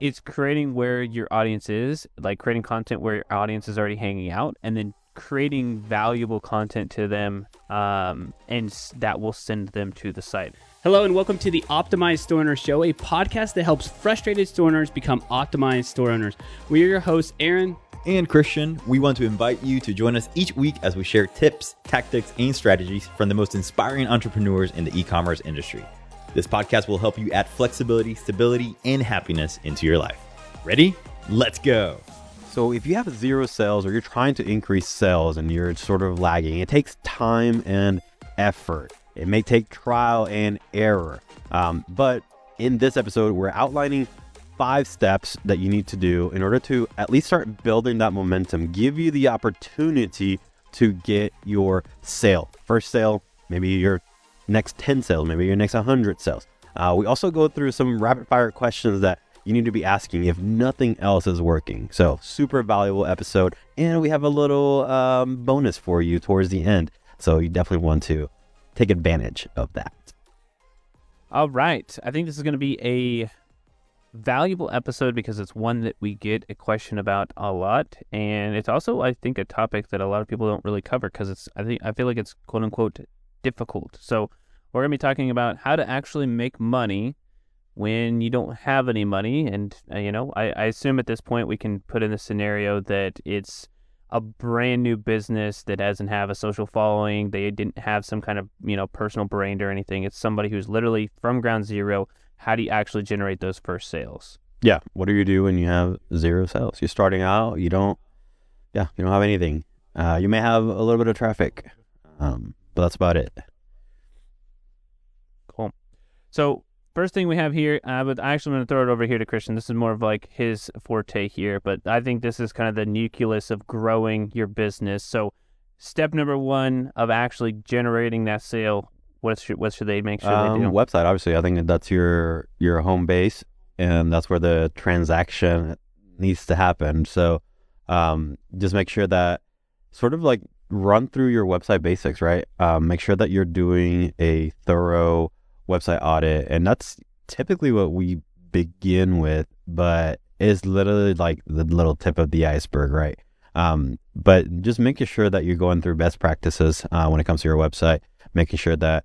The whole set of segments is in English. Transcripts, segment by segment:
it's creating where your audience is, like creating content where your audience is already hanging out, and then creating valuable content to them, um, and that will send them to the site. Hello and welcome to the Optimized Store Owner Show, a podcast that helps frustrated store owners become optimized store owners. We are your hosts, Aaron. and Christian, we want to invite you to join us each week as we share tips, tactics, and strategies from the most inspiring entrepreneurs in the e commerce industry. This podcast will help you add flexibility, stability, and happiness into your life. Ready? Let's go. So if you have zero sales or you're trying to increase sales and you're sort of lagging, it takes time and effort. It may take trial and error. Um, but in this episode, we're outlining five steps that you need to do in order to at least start building that momentum, give you the opportunity to get your sale. First sale, maybe your next 10 sales, maybe your next 100 sales. Uh, we also go through some rapid fire questions that you need to be asking if nothing else is working. So, super valuable episode. And we have a little um, bonus for you towards the end. So, you definitely want to take advantage of that. All right. I think this is going to be a valuable episode because it's one that we get a question about a lot and it's also I think a topic that a lot of people don't really cover because it's I think I feel like it's quote unquote difficult. So we're going to be talking about how to actually make money when you don't have any money and uh, you know I, I assume at this point we can put in the scenario that it's a brand new business that doesn't have a social following they didn't have some kind of you know personal brand or anything it's somebody who's literally from ground zero how do you actually generate those first sales Yeah. What do you do when you have zero sales? You're starting out, you don't, yeah, you don't have anything. Uh, you may have a little bit of traffic, um, but that's about it. Cool. So first thing we have here, uh, but I actually want to throw it over here to Christian. This is more of like his forte here, but I think this is kind of the nucleus of growing your business. So step number one of actually generating that sale, what should what should they make sure Um, they do? website, obviously, I think that's your your home base, and that's where the transaction needs to happen. So, um, just make sure that sort of like run through your website basics, right? Um, make sure that you're doing a thorough website audit, and that's typically what we begin with, but it's literally like the little tip of the iceberg, right? Um, but just making sure that you're going through best practices uh, when it comes to your website, making sure that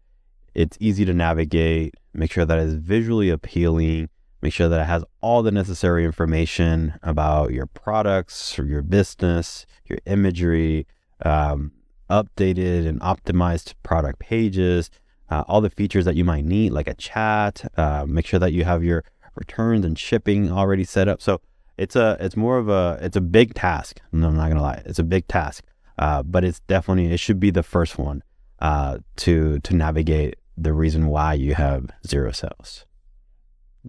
it's easy to navigate, make sure that it's visually appealing, make sure that it has all the necessary information about your products your business, your imagery, um, updated and optimized product pages, uh, all the features that you might need, like a chat. Uh, make sure that you have your returns and shipping already set up. So it's a it's more of a it's a big task. I'm not gonna lie, it's a big task, uh, but it's definitely it should be the first one uh, to to navigate the reason why you have zero sales.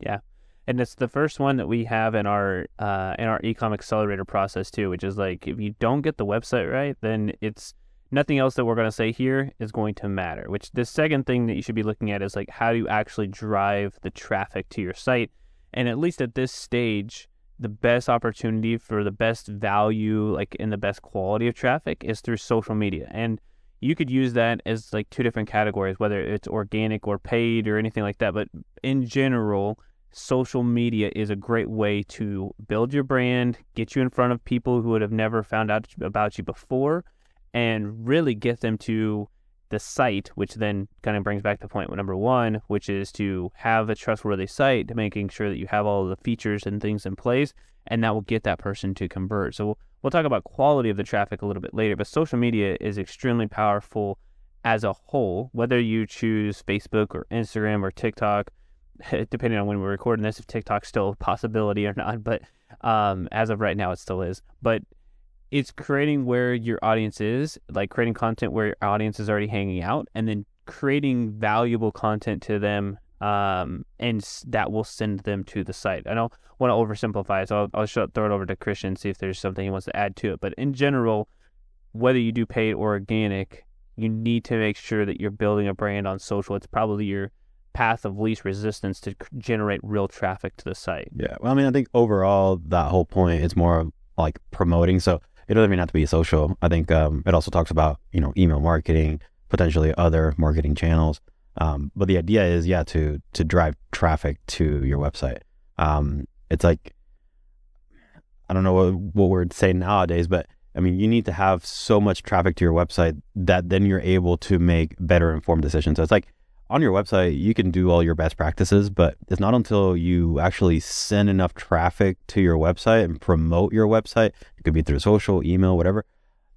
Yeah. And it's the first one that we have in our uh, in our ecom accelerator process too, which is like if you don't get the website right, then it's nothing else that we're going to say here is going to matter. Which the second thing that you should be looking at is like how do you actually drive the traffic to your site? And at least at this stage, the best opportunity for the best value, like in the best quality of traffic, is through social media. And you could use that as like two different categories, whether it's organic or paid or anything like that. But in general, social media is a great way to build your brand, get you in front of people who would have never found out about you before, and really get them to the site, which then kind of brings back to point number one, which is to have a trustworthy site, making sure that you have all the features and things in place, and that will get that person to convert. So we'll talk about quality of the traffic a little bit later, but social media is extremely powerful as a whole, whether you choose Facebook or Instagram or TikTok, depending on when we're recording this, if TikTok's still a possibility or not. But um, as of right now, it still is. But it's creating where your audience is, like creating content where your audience is already hanging out, and then creating valuable content to them, um, and that will send them to the site. I don't want to oversimplify so I'll, I'll show, throw it over to Christian see if there's something he wants to add to it. But in general, whether you do paid or organic, you need to make sure that you're building a brand on social. It's probably your path of least resistance to generate real traffic to the site. Yeah. Well, I mean, I think overall that whole point is more like promoting. So it doesn't even have to be social. I think um, it also talks about you know email marketing, potentially other marketing channels. Um, but the idea is yeah to to drive traffic to your website. Um, it's like I don't know what, what we're saying nowadays, but I mean, you need to have so much traffic to your website that then you're able to make better informed decisions. So it's like on your website, you can do all your best practices, but it's not until you actually send enough traffic to your website and promote your website, it could be through social, email, whatever,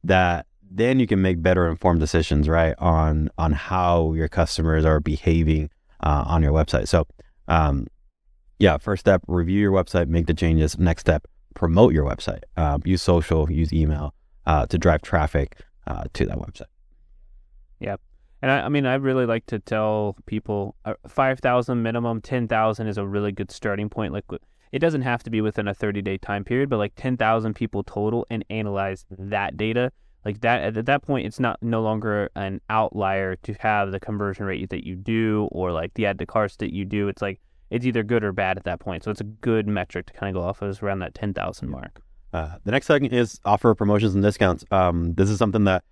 that then you can make better informed decisions, right, on on how your customers are behaving uh, on your website. So, um, yeah, first step, review your website, make the changes. Next step, promote your website. Uh, use social, use email uh, to drive traffic uh, to that website. Yeah. And I, I, mean, I really like to tell people uh, 5,000 minimum, 10,000 is a really good starting point. Like, it doesn't have to be within a 30 day time period, but like 10,000 people total and analyze that data. Like that, at that point, it's not no longer an outlier to have the conversion rate that you do or like the add to carts that you do. It's like, it's either good or bad at that point. So it's a good metric to kind of go off of is around that 10,000 mark. Uh, the next thing is offer promotions and discounts. Um, this is something that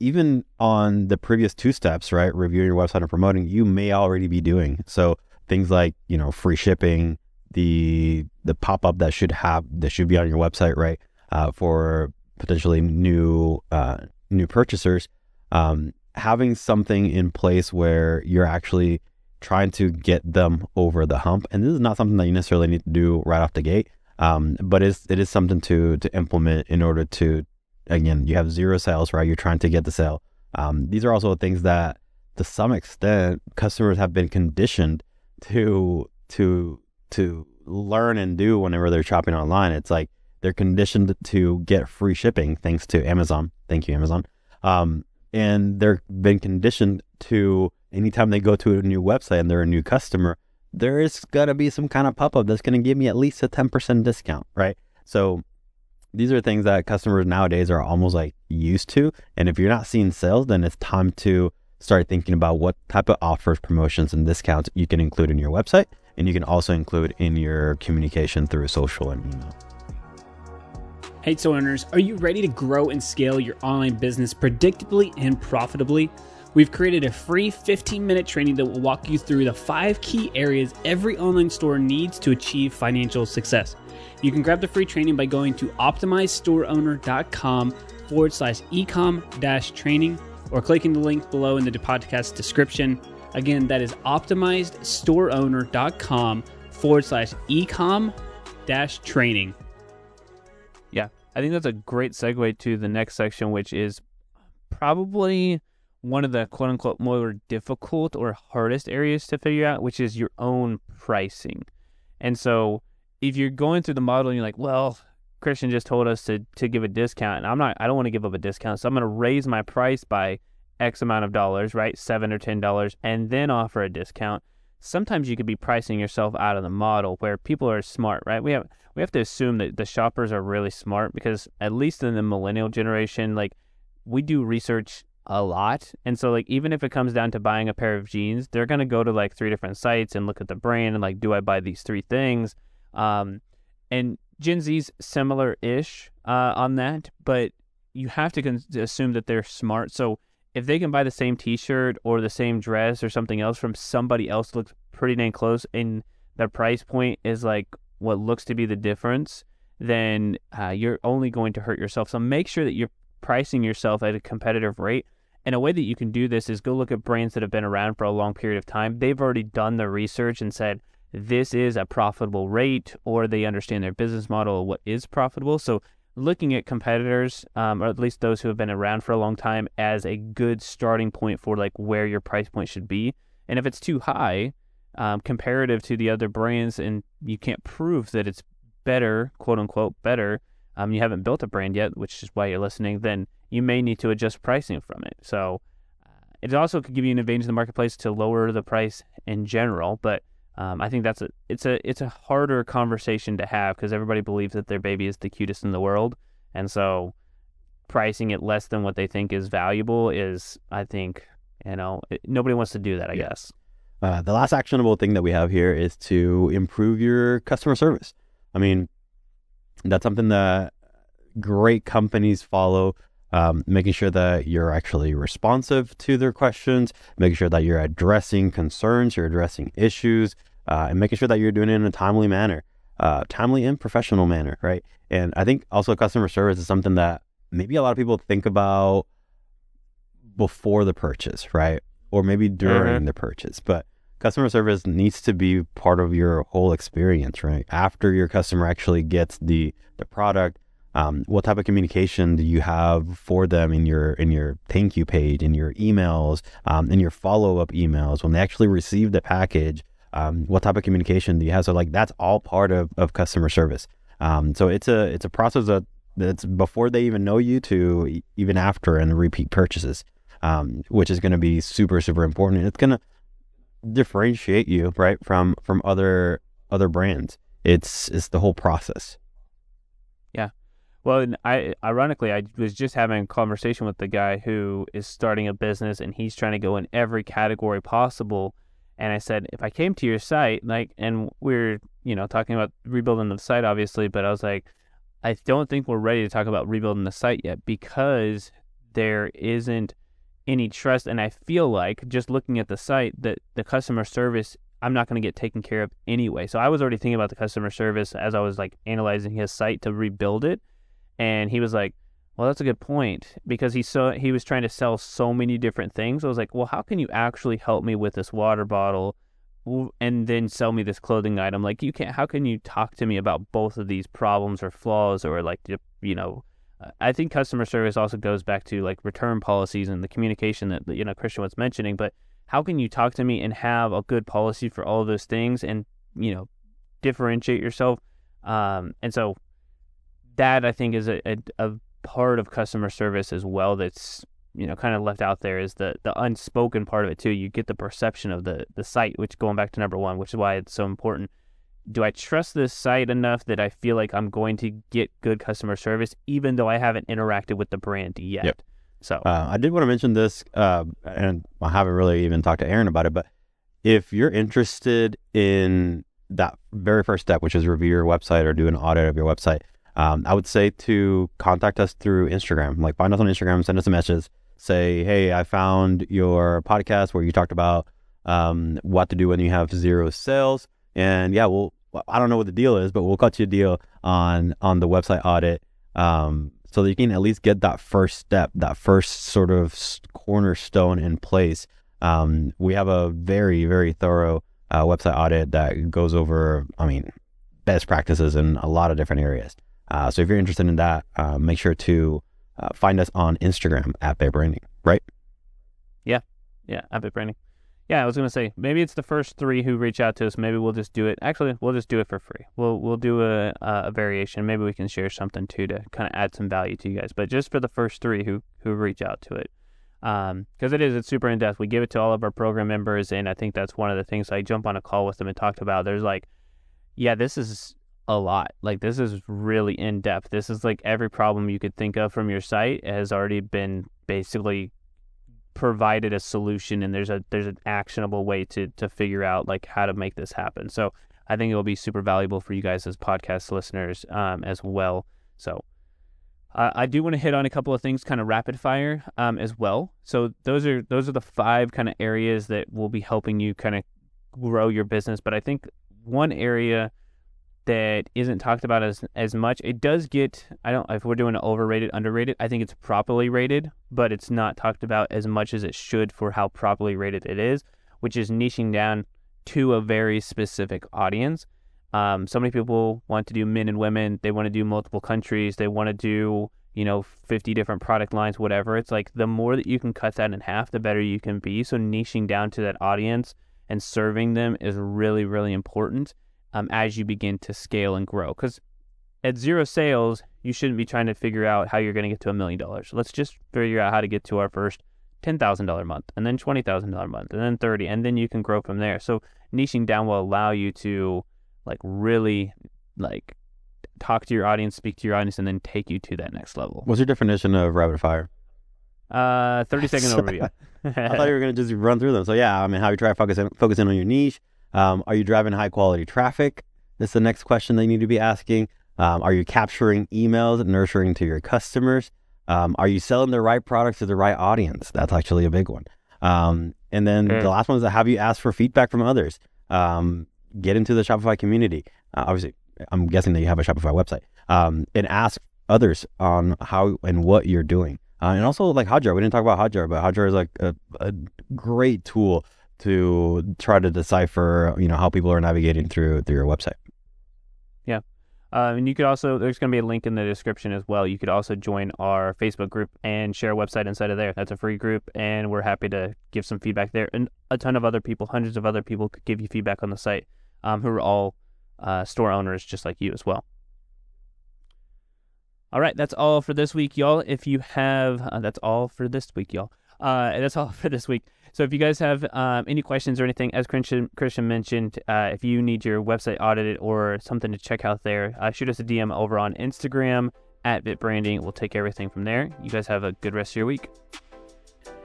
even on the previous two steps, right, reviewing your website and promoting, you may already be doing. So things like you know free shipping, the the pop up that should have that should be on your website, right, uh, for potentially new uh, new purchasers. Um, having something in place where you're actually trying to get them over the hump, and this is not something that you necessarily need to do right off the gate, um, but it's, it is something to to implement in order to again, you have zero sales, right? You're trying to get the sale. Um, these are also things that, to some extent, customers have been conditioned to to to learn and do whenever they're shopping online. It's like they're conditioned to get free shipping thanks to Amazon. Thank you, Amazon. Um, and they're been conditioned to anytime they go to a new website and they're a new customer, there is gonna be some kind of pop up that's gonna give me at least a ten percent discount, right? So these are things that customers nowadays are almost like used to. And if you're not seeing sales, then it's time to start thinking about what type of offers, promotions, and discounts you can include in your website. And you can also include in your communication through social and email. Hey, store owners, are you ready to grow and scale your online business predictably and profitably? We've created a free 15 minute training that will walk you through the five key areas every online store needs to achieve financial success. You can grab the free training by going to optimizestoreowner.com forward slash ecom dash training or clicking the link below in the podcast description. Again, that is optimizestoreowner.com forward slash ecom dash training. Yeah, I think that's a great segue to the next section, which is probably one of the quote unquote more difficult or hardest areas to figure out, which is your own pricing. And so if you're going through the model and you're like, well, Christian just told us to to give a discount, and I'm not, I don't want to give up a discount, so I'm going to raise my price by X amount of dollars, right, seven or ten dollars, and then offer a discount. Sometimes you could be pricing yourself out of the model where people are smart, right? We have we have to assume that the shoppers are really smart because at least in the millennial generation, like we do research a lot. And so like even if it comes down to buying a pair of jeans, they're going to go to like three different sites and look at the brand and like do I buy these three things? Um, and Gen Z's similar ish uh, on that, but you have to con- assume that they're smart. So if they can buy the same T-shirt or the same dress or something else from somebody else looks pretty dang close, and the price point is like what looks to be the difference, then uh, you're only going to hurt yourself. So make sure that you're pricing yourself at a competitive rate. And a way that you can do this is go look at brands that have been around for a long period of time. They've already done the research and said, this is a profitable rate or they understand their business model what is profitable. So looking at competitors um, or at least those who have been around for a long time as a good starting point for like where your price point should be. And if it's too high um, comparative to the other brands and you can't prove that it's better quote unquote better um, you haven't built a brand yet which is why you're listening then you may need to adjust pricing from it. So uh, it also could give you an advantage in the marketplace to lower the price in general but um, I think that's a it's a it's a harder conversation to have because everybody believes that their baby is the cutest in the world, and so pricing it less than what they think is valuable is, I think, you know, it, nobody wants to do that. I yeah. guess. Uh, the last actionable thing that we have here is to improve your customer service. I mean, that's something that great companies follow. Um, making sure that you're actually responsive to their questions, making sure that you're addressing concerns, you're addressing issues, uh, and making sure that you're doing it in a timely manner. uh, timely and professional manner, right? And I think also customer service is something that maybe a lot of people think about before the purchase, right? Or maybe during Mhm. the purchase. But customer service needs to be part of your whole experience, right? After your customer actually gets the the product, um, what type of communication do you have for them in your in your thank you page, in your emails, um, in your follow up emails when they actually receive the package? Um, what type of communication do you have? So like that's all part of, of customer service. Um, so it's a it's a process that that's before they even know you to even after and repeat purchases, um, which is going to be super super important. It's going to differentiate you right from from other other brands. It's it's the whole process. Well, I ironically, I was just having a conversation with the guy who is starting a business and he's trying to go in every category possible. And I said, if I came to your site, like, and we're, you know, talking about rebuilding the site, obviously, but I was like, I don't think we're ready to talk about rebuilding the site yet because there isn't any trust. And I feel like just looking at the site that the customer service, I'm not going to get taken care of anyway. So I was already thinking about the customer service as I was like analyzing his site to rebuild it and he was like, "Well, that's a good point because he saw he was trying to sell so many different things." I was like, "Well, how can you actually help me with this water bottle and then sell me this clothing item? Like, you can't. How can you talk to me about both of these problems or flaws or like you know?" uh, I think customer service also goes back to like return policies and the communication that you know Christian was mentioning. But how can you talk to me and have a good policy for all those things and you know differentiate yourself? Um, and so that I think is a, a, a part of customer service as well that's you know kind of left out there is the the unspoken part of it too. You get the perception of the the site, which going back to number one, which is why it's so important. Do I trust this site enough that I feel like I'm going to get good customer service, even though I haven't interacted with the brand yet? Yep. So Uh, I did want to mention this, uh, and I haven't really even talked to Aaron about it, but if you're interested in that very first step, which is review your website or do an audit of your website, um, I would say to contact us through Instagram. Like find us on Instagram, send us a message, say, "Hey, I found your podcast where you talked about um, what to do when you have zero sales." And yeah, we'll. I don't know what the deal is, but we'll cut you a deal on on the website audit, um, so that you can at least get that first step, that first sort of cornerstone in place. Um, we have a very very thorough uh, website audit that goes over, I mean, best practices in a lot of different areas. Uh, so if you're interested in that, uh, make sure to uh, find us on Instagram at Bay Branding, right? Yeah, Epic Branding. Yeah, I was gonna say maybe it's the first three who reach out to us. Maybe we'll just do it. Actually, we'll just do it for free. We'll we'll do a a variation. Maybe we can share something too to kind of add some value to you guys. But just for the first three who who reach out to it, because it is it's super in depth. We give it to all of our program members, and I think that's one of the things I jump on a call with them and talked about. There's like, yeah, this is a lot. Like this is really in depth. This is like every problem you could think of from your site has already been basically provided a solution and there's a there's an actionable way to to figure out like how to make this happen. So I think it will be super valuable for you guys as podcast listeners um, as well. So uh, I do want to hit on a couple of things, kind of rapid fire um, as well. So those are those are the five kind of areas that will be helping you kind of grow your business. But I think one area that isn't talked about as as much. It does get I don't if we're doing an overrated underrated. I think it's properly rated, but it's not talked about as much as it should for how properly rated it is, which is niching down to a very specific audience. Um, so many people want to do men and women. They want to do multiple countries. They want to do you know 50 different product lines, whatever. It's like the more that you can cut that in half, the better you can be. So niching down to that audience and serving them is really really important um, as you begin to scale and grow. Because at zero sales, you shouldn't be trying to figure out how you're going to get to a million dollars. Let's just figure out how to get to our first ten thousand dollar month, and then twenty thousand dollar month, and then thirty, and then you can grow from there. So niching down will allow you to like really like talk to your audience, speak to your audience, and then take you to that next level. What's your definition of rapid fire? Uh, thirty second overview. I thought you were going to just run through them. So yeah, I mean, how you try to focus in, focus in on your niche. Um, are you driving high quality traffic? That's the next question they need to be asking. Um, are you capturing emails, nurturing to your customers? Um, are you selling the right products to the right audience? That's actually a big one. Um, and then Mm. the last one is have you asked for feedback from others? Um, get into the Shopify community. Uh, obviously, I'm guessing that you have a Shopify website, um, and ask others on how and what you're doing. Uh, and also like Hotjar, we didn't talk about Hotjar, but Hotjar is like a, a great tool to try to decipher, you know, how people are navigating through through your website. Yeah. Uh, and you could also, there's going to be a link in the description as well. You could also join our Facebook group and share a website inside of there. That's a free group, and we're happy to give some feedback there. And a ton of other people, hundreds of other people, could give you feedback on the site um, who are all uh, store owners just like you as well. All right, that's all for this week, y'all. If you have, uh, that's all for this week, y'all. Uh, that's all for this week. So if you guys have um, any questions or anything, as Christian, Christian mentioned, uh, if you need your website audited or something to check out there, uh, shoot us a DM over on Instagram at BitBranding. We'll take everything from there. You guys have a good rest of your week.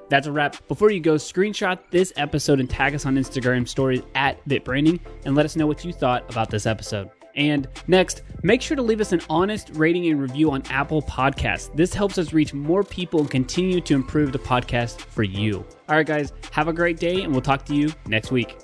That's a wrap. Before you go, screenshot this episode and tag us on Instagram stories at BitBranding and let us know what you thought about this episode. And next, make sure to leave us an honest rating and review on Apple Podcasts. This helps us reach more people and continue to improve the podcast for you. All right, guys, have a great day, and we'll talk to you next week.